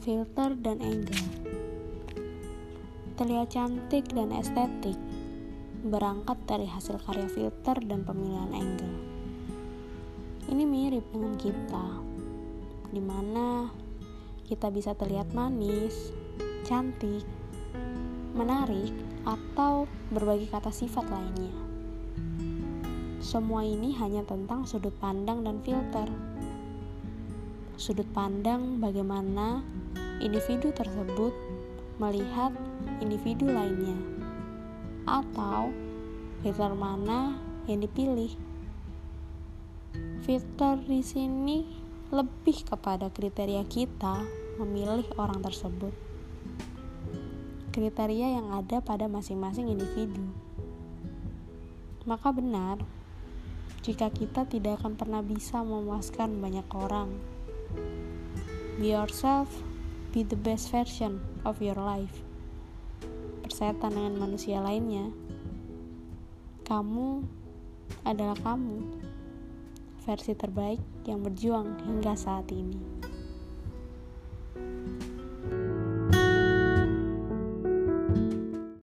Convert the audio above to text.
filter dan angle. Terlihat cantik dan estetik, berangkat dari hasil karya filter dan pemilihan angle. Ini mirip dengan kita, di mana kita bisa terlihat manis, cantik, menarik, atau berbagi kata sifat lainnya. Semua ini hanya tentang sudut pandang dan filter. Sudut pandang bagaimana individu tersebut melihat individu lainnya, atau filter mana yang dipilih. Filter di sini lebih kepada kriteria kita memilih orang tersebut kriteria yang ada pada masing-masing individu. Maka benar, jika kita tidak akan pernah bisa memuaskan banyak orang. Be yourself, be the best version of your life. Persetan dengan manusia lainnya. Kamu adalah kamu, versi terbaik yang berjuang hingga saat ini.